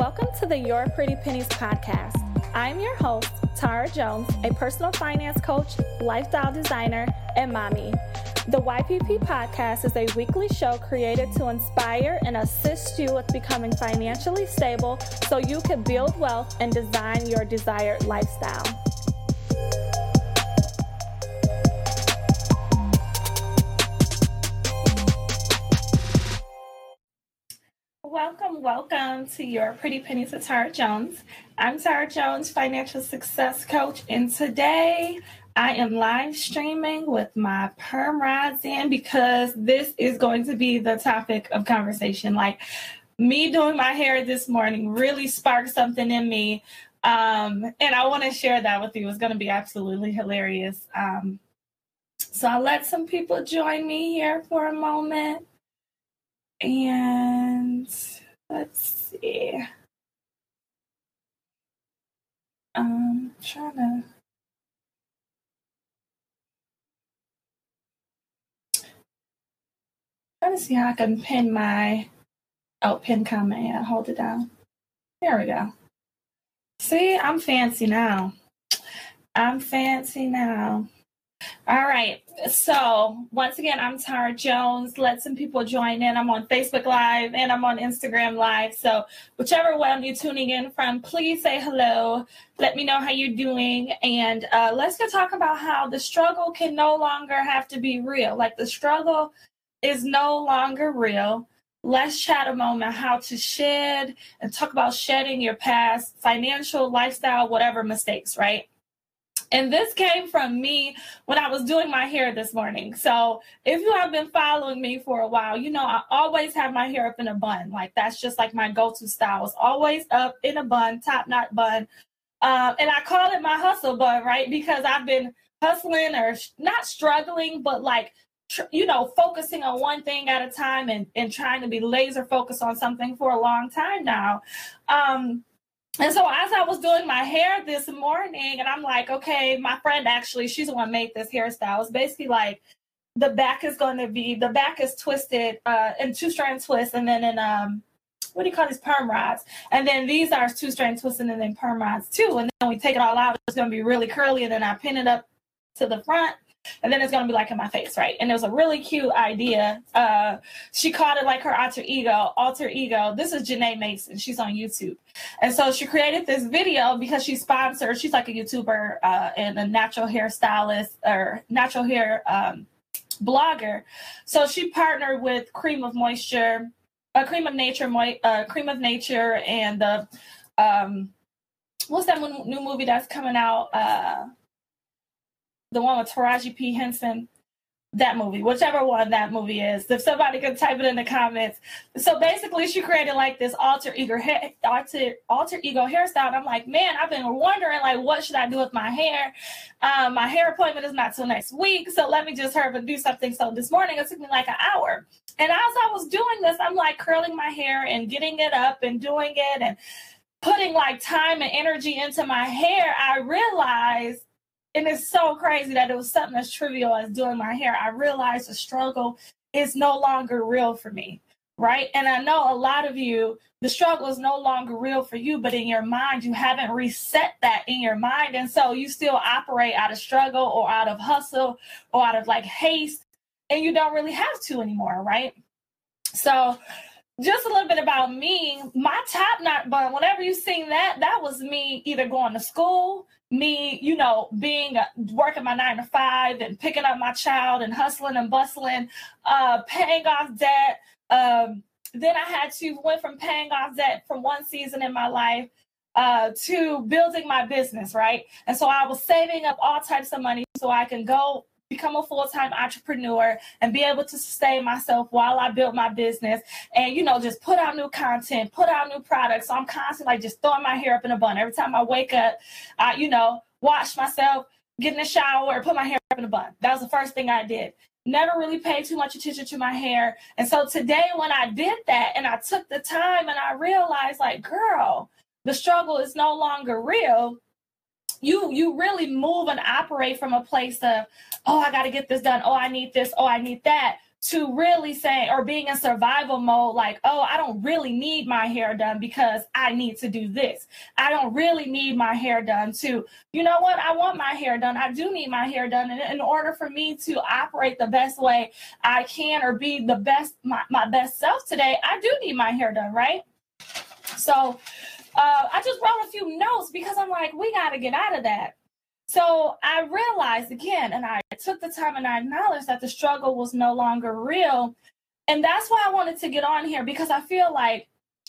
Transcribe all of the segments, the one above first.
Welcome to the Your Pretty Pennies podcast. I'm your host, Tara Jones, a personal finance coach, lifestyle designer, and mommy. The YPP podcast is a weekly show created to inspire and assist you with becoming financially stable so you can build wealth and design your desired lifestyle. Welcome, welcome to your Pretty Pennies with Tara Jones. I'm Tara Jones, financial success coach, and today I am live streaming with my perm rods in because this is going to be the topic of conversation. Like me doing my hair this morning really sparked something in me. Um, and I want to share that with you. It's going to be absolutely hilarious. Um, so I'll let some people join me here for a moment. And let's see. Um, trying to. Trying to see how I can pin my oh pin comment. Yeah, hold it down. There we go. See, I'm fancy now. I'm fancy now. All right. So once again, I'm Tara Jones. Let some people join in. I'm on Facebook Live and I'm on Instagram Live. So whichever one you're tuning in from, please say hello. Let me know how you're doing. And uh, let's go talk about how the struggle can no longer have to be real. Like the struggle is no longer real. Let's chat a moment how to shed and talk about shedding your past financial, lifestyle, whatever mistakes, right? And this came from me when I was doing my hair this morning. So if you have been following me for a while, you know I always have my hair up in a bun. Like that's just like my go-to style. It's always up in a bun, top knot bun. Um, and I call it my hustle bun, right? Because I've been hustling or sh- not struggling, but like tr- you know, focusing on one thing at a time and, and trying to be laser focused on something for a long time now. Um, and so as I was doing my hair this morning, and I'm like, okay, my friend actually, she's the one made this hairstyle. It's basically like the back is going to be the back is twisted uh, in two strand twists, and then in um, what do you call these perm rods? And then these are two strand twists, and then perm rods too. And then we take it all out. It's going to be really curly, and then I pin it up to the front and then it's gonna be like in my face, right? And it was a really cute idea. Uh, she called it like her alter ego, alter ego. This is Janae Mason. She's on YouTube, and so she created this video because she's sponsored. She's like a YouTuber uh, and a natural hairstylist or natural hair um, blogger. So she partnered with Cream of Moisture, uh, Cream of Nature, uh, Cream of Nature, and the um, what's that new movie that's coming out? The one with Taraji P. Henson, that movie, whichever one that movie is. If somebody could type it in the comments. So basically, she created like this alter ego, alter, alter ego hairstyle. And I'm like, man, I've been wondering like, what should I do with my hair? Um, my hair appointment is not till next week, so let me just hurry and do something. So this morning, it took me like an hour. And as I was doing this, I'm like curling my hair and getting it up and doing it and putting like time and energy into my hair. I realized and it's so crazy that it was something as trivial as doing my hair. I realized the struggle is no longer real for me, right? And I know a lot of you, the struggle is no longer real for you, but in your mind, you haven't reset that in your mind. And so you still operate out of struggle or out of hustle or out of like haste, and you don't really have to anymore, right? So, just a little bit about me. My top knot bun, whenever you seen that, that was me either going to school, me, you know, being uh, working my nine to five and picking up my child and hustling and bustling, uh, paying off debt. Um, then I had to went from paying off debt from one season in my life uh, to building my business, right? And so I was saving up all types of money so I can go become a full-time entrepreneur and be able to sustain myself while I build my business and you know just put out new content, put out new products. So I'm constantly like just throwing my hair up in a bun. Every time I wake up, I you know, wash myself, get in the shower, put my hair up in a bun. That was the first thing I did. Never really paid too much attention to my hair. And so today when I did that and I took the time and I realized like, girl, the struggle is no longer real you you really move and operate from a place of oh i got to get this done. Oh i need this. Oh i need that. To really saying or being in survival mode like oh i don't really need my hair done because i need to do this. I don't really need my hair done to you know what? I want my hair done. I do need my hair done. And in order for me to operate the best way i can or be the best my, my best self today i do need my hair done right? So uh, i just wrote a few notes because i'm like we got to get out of that so I realized again, and I took the time and I acknowledged that the struggle was no longer real. And that's why I wanted to get on here because I feel like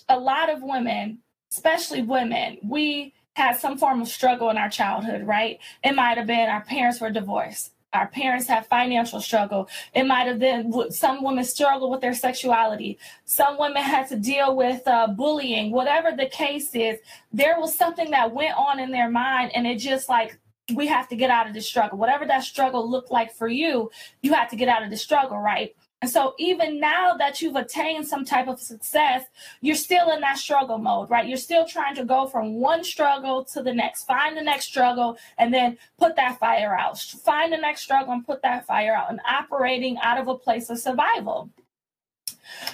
a lot of women, especially women, we had some form of struggle in our childhood, right? It might have been our parents were divorced. Our parents have financial struggle. It might have been some women struggle with their sexuality. Some women had to deal with uh, bullying. Whatever the case is, there was something that went on in their mind, and it just like we have to get out of the struggle. Whatever that struggle looked like for you, you have to get out of the struggle, right? And so, even now that you've attained some type of success, you're still in that struggle mode, right? You're still trying to go from one struggle to the next, find the next struggle, and then put that fire out. Find the next struggle and put that fire out, and operating out of a place of survival.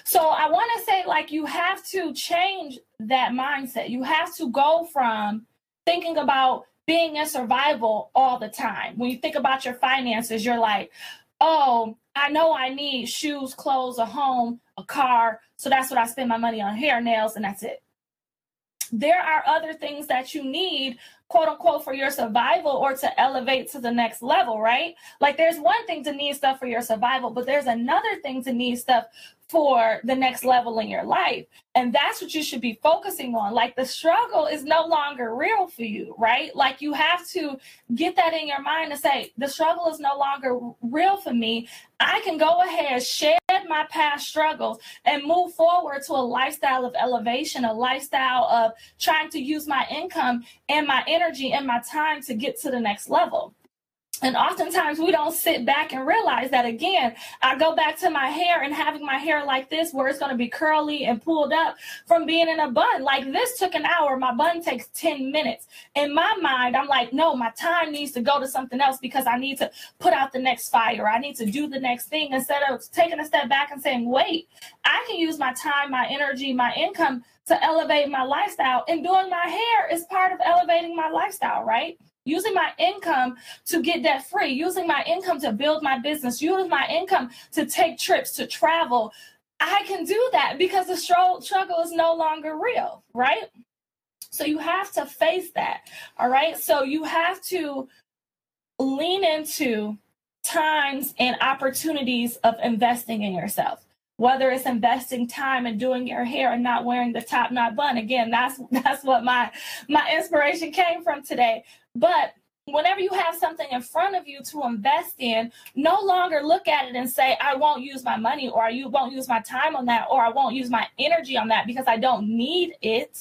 So, I want to say, like, you have to change that mindset. You have to go from thinking about being in survival all the time. When you think about your finances, you're like, oh, I know I need shoes, clothes, a home, a car. So that's what I spend my money on hair, nails, and that's it. There are other things that you need, quote unquote, for your survival or to elevate to the next level, right? Like there's one thing to need stuff for your survival, but there's another thing to need stuff for the next level in your life. And that's what you should be focusing on. Like the struggle is no longer real for you, right? Like you have to get that in your mind to say, the struggle is no longer real for me. I can go ahead, shed my past struggles, and move forward to a lifestyle of elevation, a lifestyle of trying to use my income and my energy and my time to get to the next level. And oftentimes we don't sit back and realize that again, I go back to my hair and having my hair like this, where it's going to be curly and pulled up from being in a bun. Like this took an hour, my bun takes 10 minutes. In my mind, I'm like, no, my time needs to go to something else because I need to put out the next fire. I need to do the next thing instead of taking a step back and saying, wait, I can use my time, my energy, my income to elevate my lifestyle. And doing my hair is part of elevating my lifestyle, right? Using my income to get debt free, using my income to build my business, using my income to take trips, to travel. I can do that because the struggle is no longer real, right? So you have to face that. All right. So you have to lean into times and opportunities of investing in yourself whether it's investing time and doing your hair and not wearing the top knot bun again that's that's what my my inspiration came from today but whenever you have something in front of you to invest in no longer look at it and say i won't use my money or you won't use my time on that or i won't use my energy on that because i don't need it.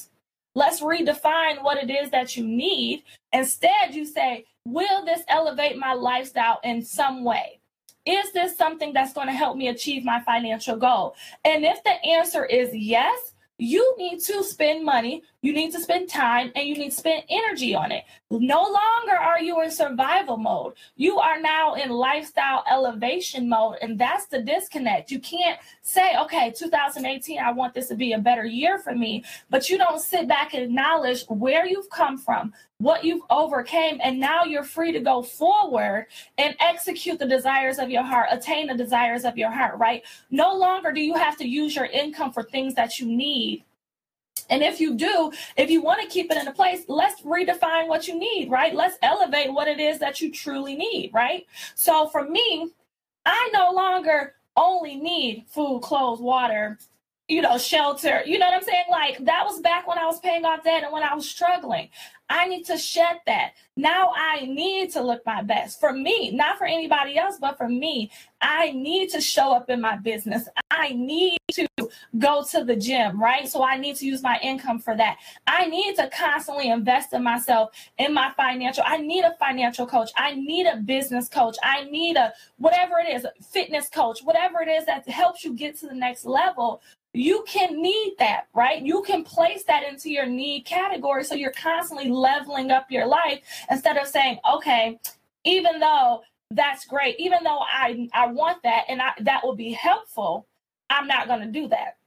Let's redefine what it is that you need. Instead you say will this elevate my lifestyle in some way? Is this something that's going to help me achieve my financial goal? And if the answer is yes, you need to spend money, you need to spend time, and you need to spend energy on it. No longer are you in survival mode. You are now in lifestyle elevation mode, and that's the disconnect. You can't say, okay, 2018, I want this to be a better year for me, but you don't sit back and acknowledge where you've come from, what you've overcame, and now you're free to go forward and execute the desires of your heart, attain the desires of your heart, right? No longer do you have to use your income for things that you need. And if you do, if you want to keep it in a place, let's redefine what you need, right? Let's elevate what it is that you truly need, right? So for me, I no longer only need food, clothes, water, you know, shelter. You know what I'm saying? Like that was back when I was paying off debt and when I was struggling. I need to shed that. Now I need to look my best for me, not for anybody else, but for me. I need to show up in my business. I need to go to the gym, right? So I need to use my income for that. I need to constantly invest in myself, in my financial. I need a financial coach. I need a business coach. I need a whatever it is, fitness coach, whatever it is that helps you get to the next level you can need that, right? You can place that into your need category so you're constantly leveling up your life instead of saying, okay, even though that's great. Even though I I want that and I, that will be helpful, I'm not going to do that.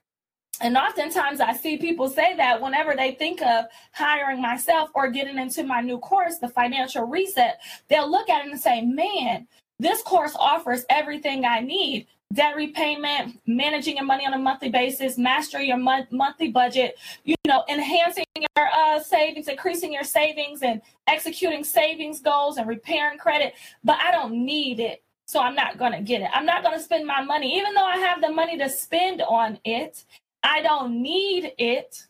And oftentimes I see people say that whenever they think of hiring myself or getting into my new course, the financial reset, they'll look at it and say, man, this course offers everything I need debt repayment, managing your money on a monthly basis, master your monthly budget, you know, enhancing your uh, savings, increasing your savings, and executing savings goals and repairing credit. But I don't need it. So I'm not going to get it. I'm not going to spend my money, even though I have the money to spend on it. I don't need it.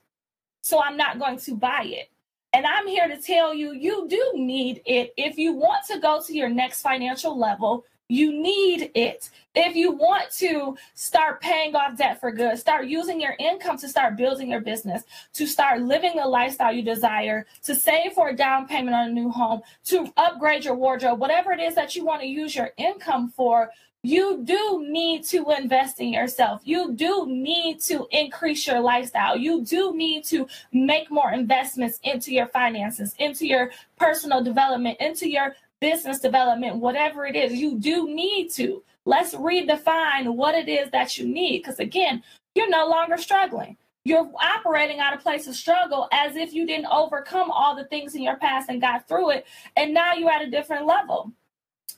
So I'm not going to buy it. And I'm here to tell you, you do need it. If you want to go to your next financial level, you need it. If you want to start paying off debt for good, start using your income to start building your business, to start living the lifestyle you desire, to save for a down payment on a new home, to upgrade your wardrobe, whatever it is that you want to use your income for, you do need to invest in yourself. You do need to increase your lifestyle. You do need to make more investments into your finances, into your personal development, into your business development, whatever it is. You do need to. Let's redefine what it is that you need. Because again, you're no longer struggling. You're operating out of place of struggle as if you didn't overcome all the things in your past and got through it. And now you're at a different level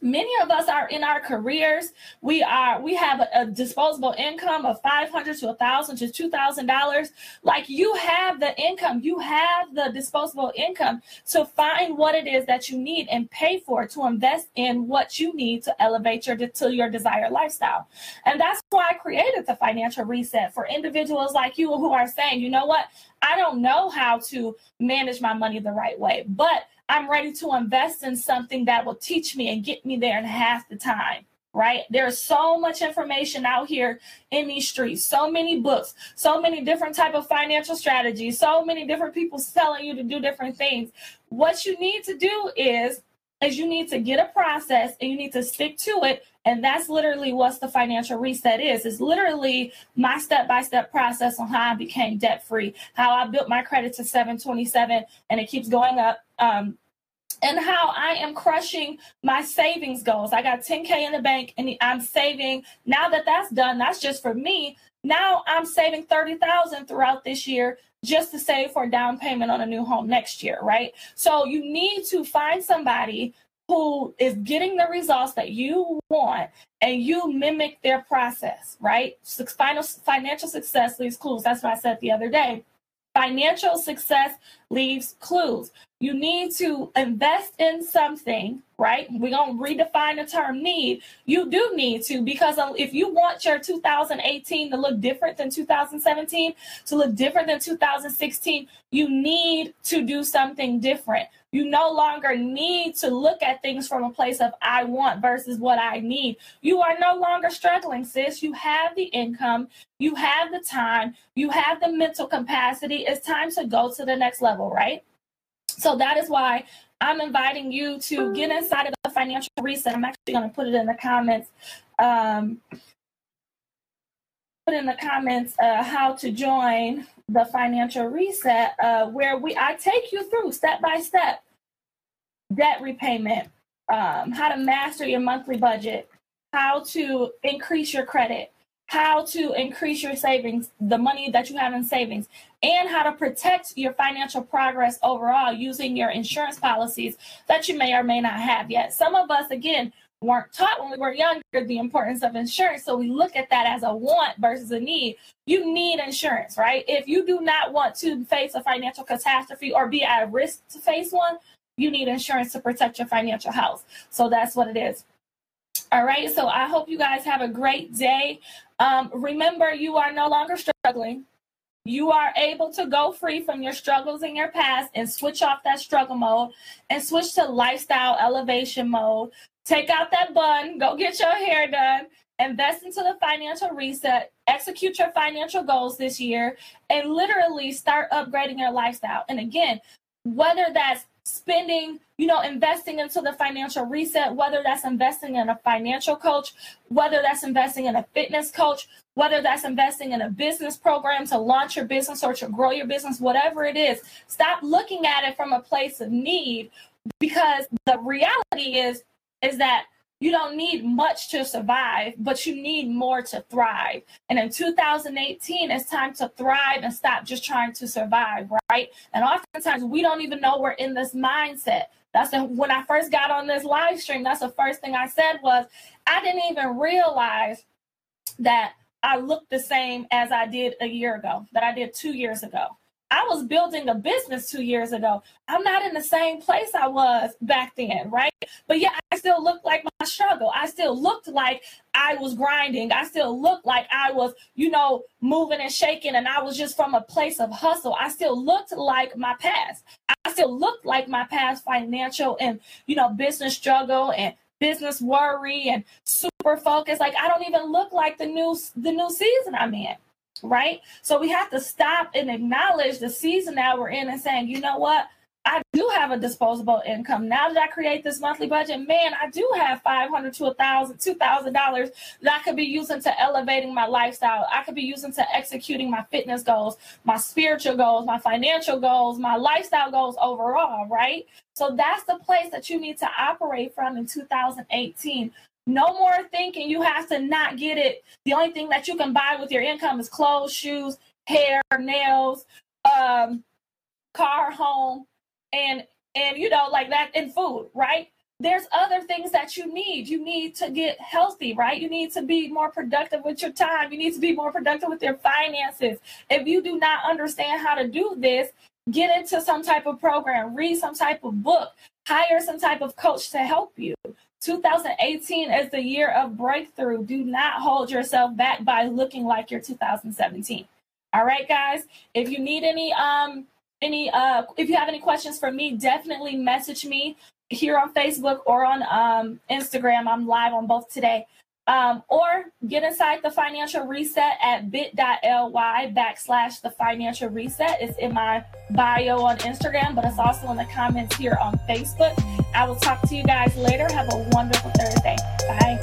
many of us are in our careers. We are we have a, a disposable income of 500 to a thousand to two thousand dollars. Like you have the income you have the disposable income to find what it is that you need and pay for to invest in what you need to elevate your to your desired lifestyle. And that's why i created the financial reset for individuals like you who are saying you know what? I don't know how to manage my money the right way. But I'm ready to invest in something that will teach me and get me there in half the time right? There's so much information out here in these streets so many books so many different type of financial strategies so many different people telling you to do different things. What you need to do is is you need to get a process and you need to stick to it. And that's literally what the financial reset is. It's literally my step-by-step process on how i became debt free how i built my credit to 727 and it keeps going up um, and how I am crushing my savings goals. I got 10K in the bank and I'm saving. Now that that's done, that's just for me. Now I'm saving 30,000 throughout this year just to save for a down payment on a new home next year, right? So you need to find somebody who is getting the results that you want and you mimic their process, right? Final, financial success leaves clues. That's what I said the other day. Financial success leaves clues. You need to invest in something, right? We're going to redefine the term need. You do need to, because um, if you want your 2018 to look different than 2017, to look different than 2016, you need to do something different. You no longer need to look at things from a place of I want versus what I need. You are no longer struggling, sis. You have the income, you have the time, you have the mental capacity. It's time to go to the next level, right? So that is why I'm inviting you to get inside of the financial reset. I'm actually going to put it in the comments. Um, put in the comments uh, how to join the financial reset uh, where we I take you through step by step debt repayment, um, how to master your monthly budget, how to increase your credit, how to increase your savings, the money that you have in savings, and how to protect your financial progress overall using your insurance policies that you may or may not have yet. Some of us, again, weren't taught when we were younger the importance of insurance. So we look at that as a want versus a need. You need insurance, right? If you do not want to face a financial catastrophe or be at risk to face one, you need insurance to protect your financial health. So that's what it is. All right. So I hope you guys have a great day. Um, remember, you are no longer struggling. You are able to go free from your struggles in your past and switch off that struggle mode and switch to lifestyle elevation mode Take out that bun, go get your hair done, invest into the financial reset, execute your financial goals this year, and literally start upgrading your lifestyle. And again, whether that's spending, you know, investing into the financial reset, whether that's investing in a financial coach, whether that's investing in a fitness coach, whether that's investing in a business program to launch your business or to grow your business, whatever it is, stop looking at it from a place of need because the reality is is that you don't need much to survive, but you need more to thrive. And in 2018, it's time to thrive and stop just trying to survive, right? And oftentimes we don't even know we're in this mindset. That's the, when I first got on this live stream. That's the first thing I said was I didn't even realize that I looked the same as I did a year ago, that I did two years ago. I was building a business two years ago. I'm not in the same place I was back then, right? But yeah, I still looked like my struggle. I still looked like I was grinding. I still looked like I was, you know, moving and shaking, and I was just from a place of hustle. I still looked like my past. I still looked like my past financial and, you know, business struggle and business worry and super focus. Like I don't even look like the new the new season I'm in right? So we have to stop and acknowledge the season that we're in and saying, you know what? I do have a disposable income. Now that I create this monthly budget, man, I do have five hundred to a thousand, two thousand dollars that I could be using to elevating my lifestyle. I could be using to executing my fitness goals, my spiritual goals, my financial goals, my lifestyle goals overall, right? So that's the place that you need to operate from in 2018. No more thinking you have to not get it. The only thing that you can buy with your income is clothes, shoes, hair, nails, um, car, home, and and you know like that and food, right? There's other things that you need. You need to get healthy, right? You need to be more productive with your time. You need to be more productive with your finances. If you do not understand how to do this, get into some type of program, read some type of book, hire some type of coach to help you. 2018 is the year of breakthrough. Do not hold yourself back by looking like you're 2017. All right, guys. If you need any um any uh if you have any questions for me, definitely message me here on Facebook or on um Instagram. I'm live on both today. Um, or get inside the financial reset at bit.ly backslash the financial reset. It's in my bio on Instagram, but it's also in the comments here on Facebook. I will talk to you guys later. Have a wonderful Thursday. Bye.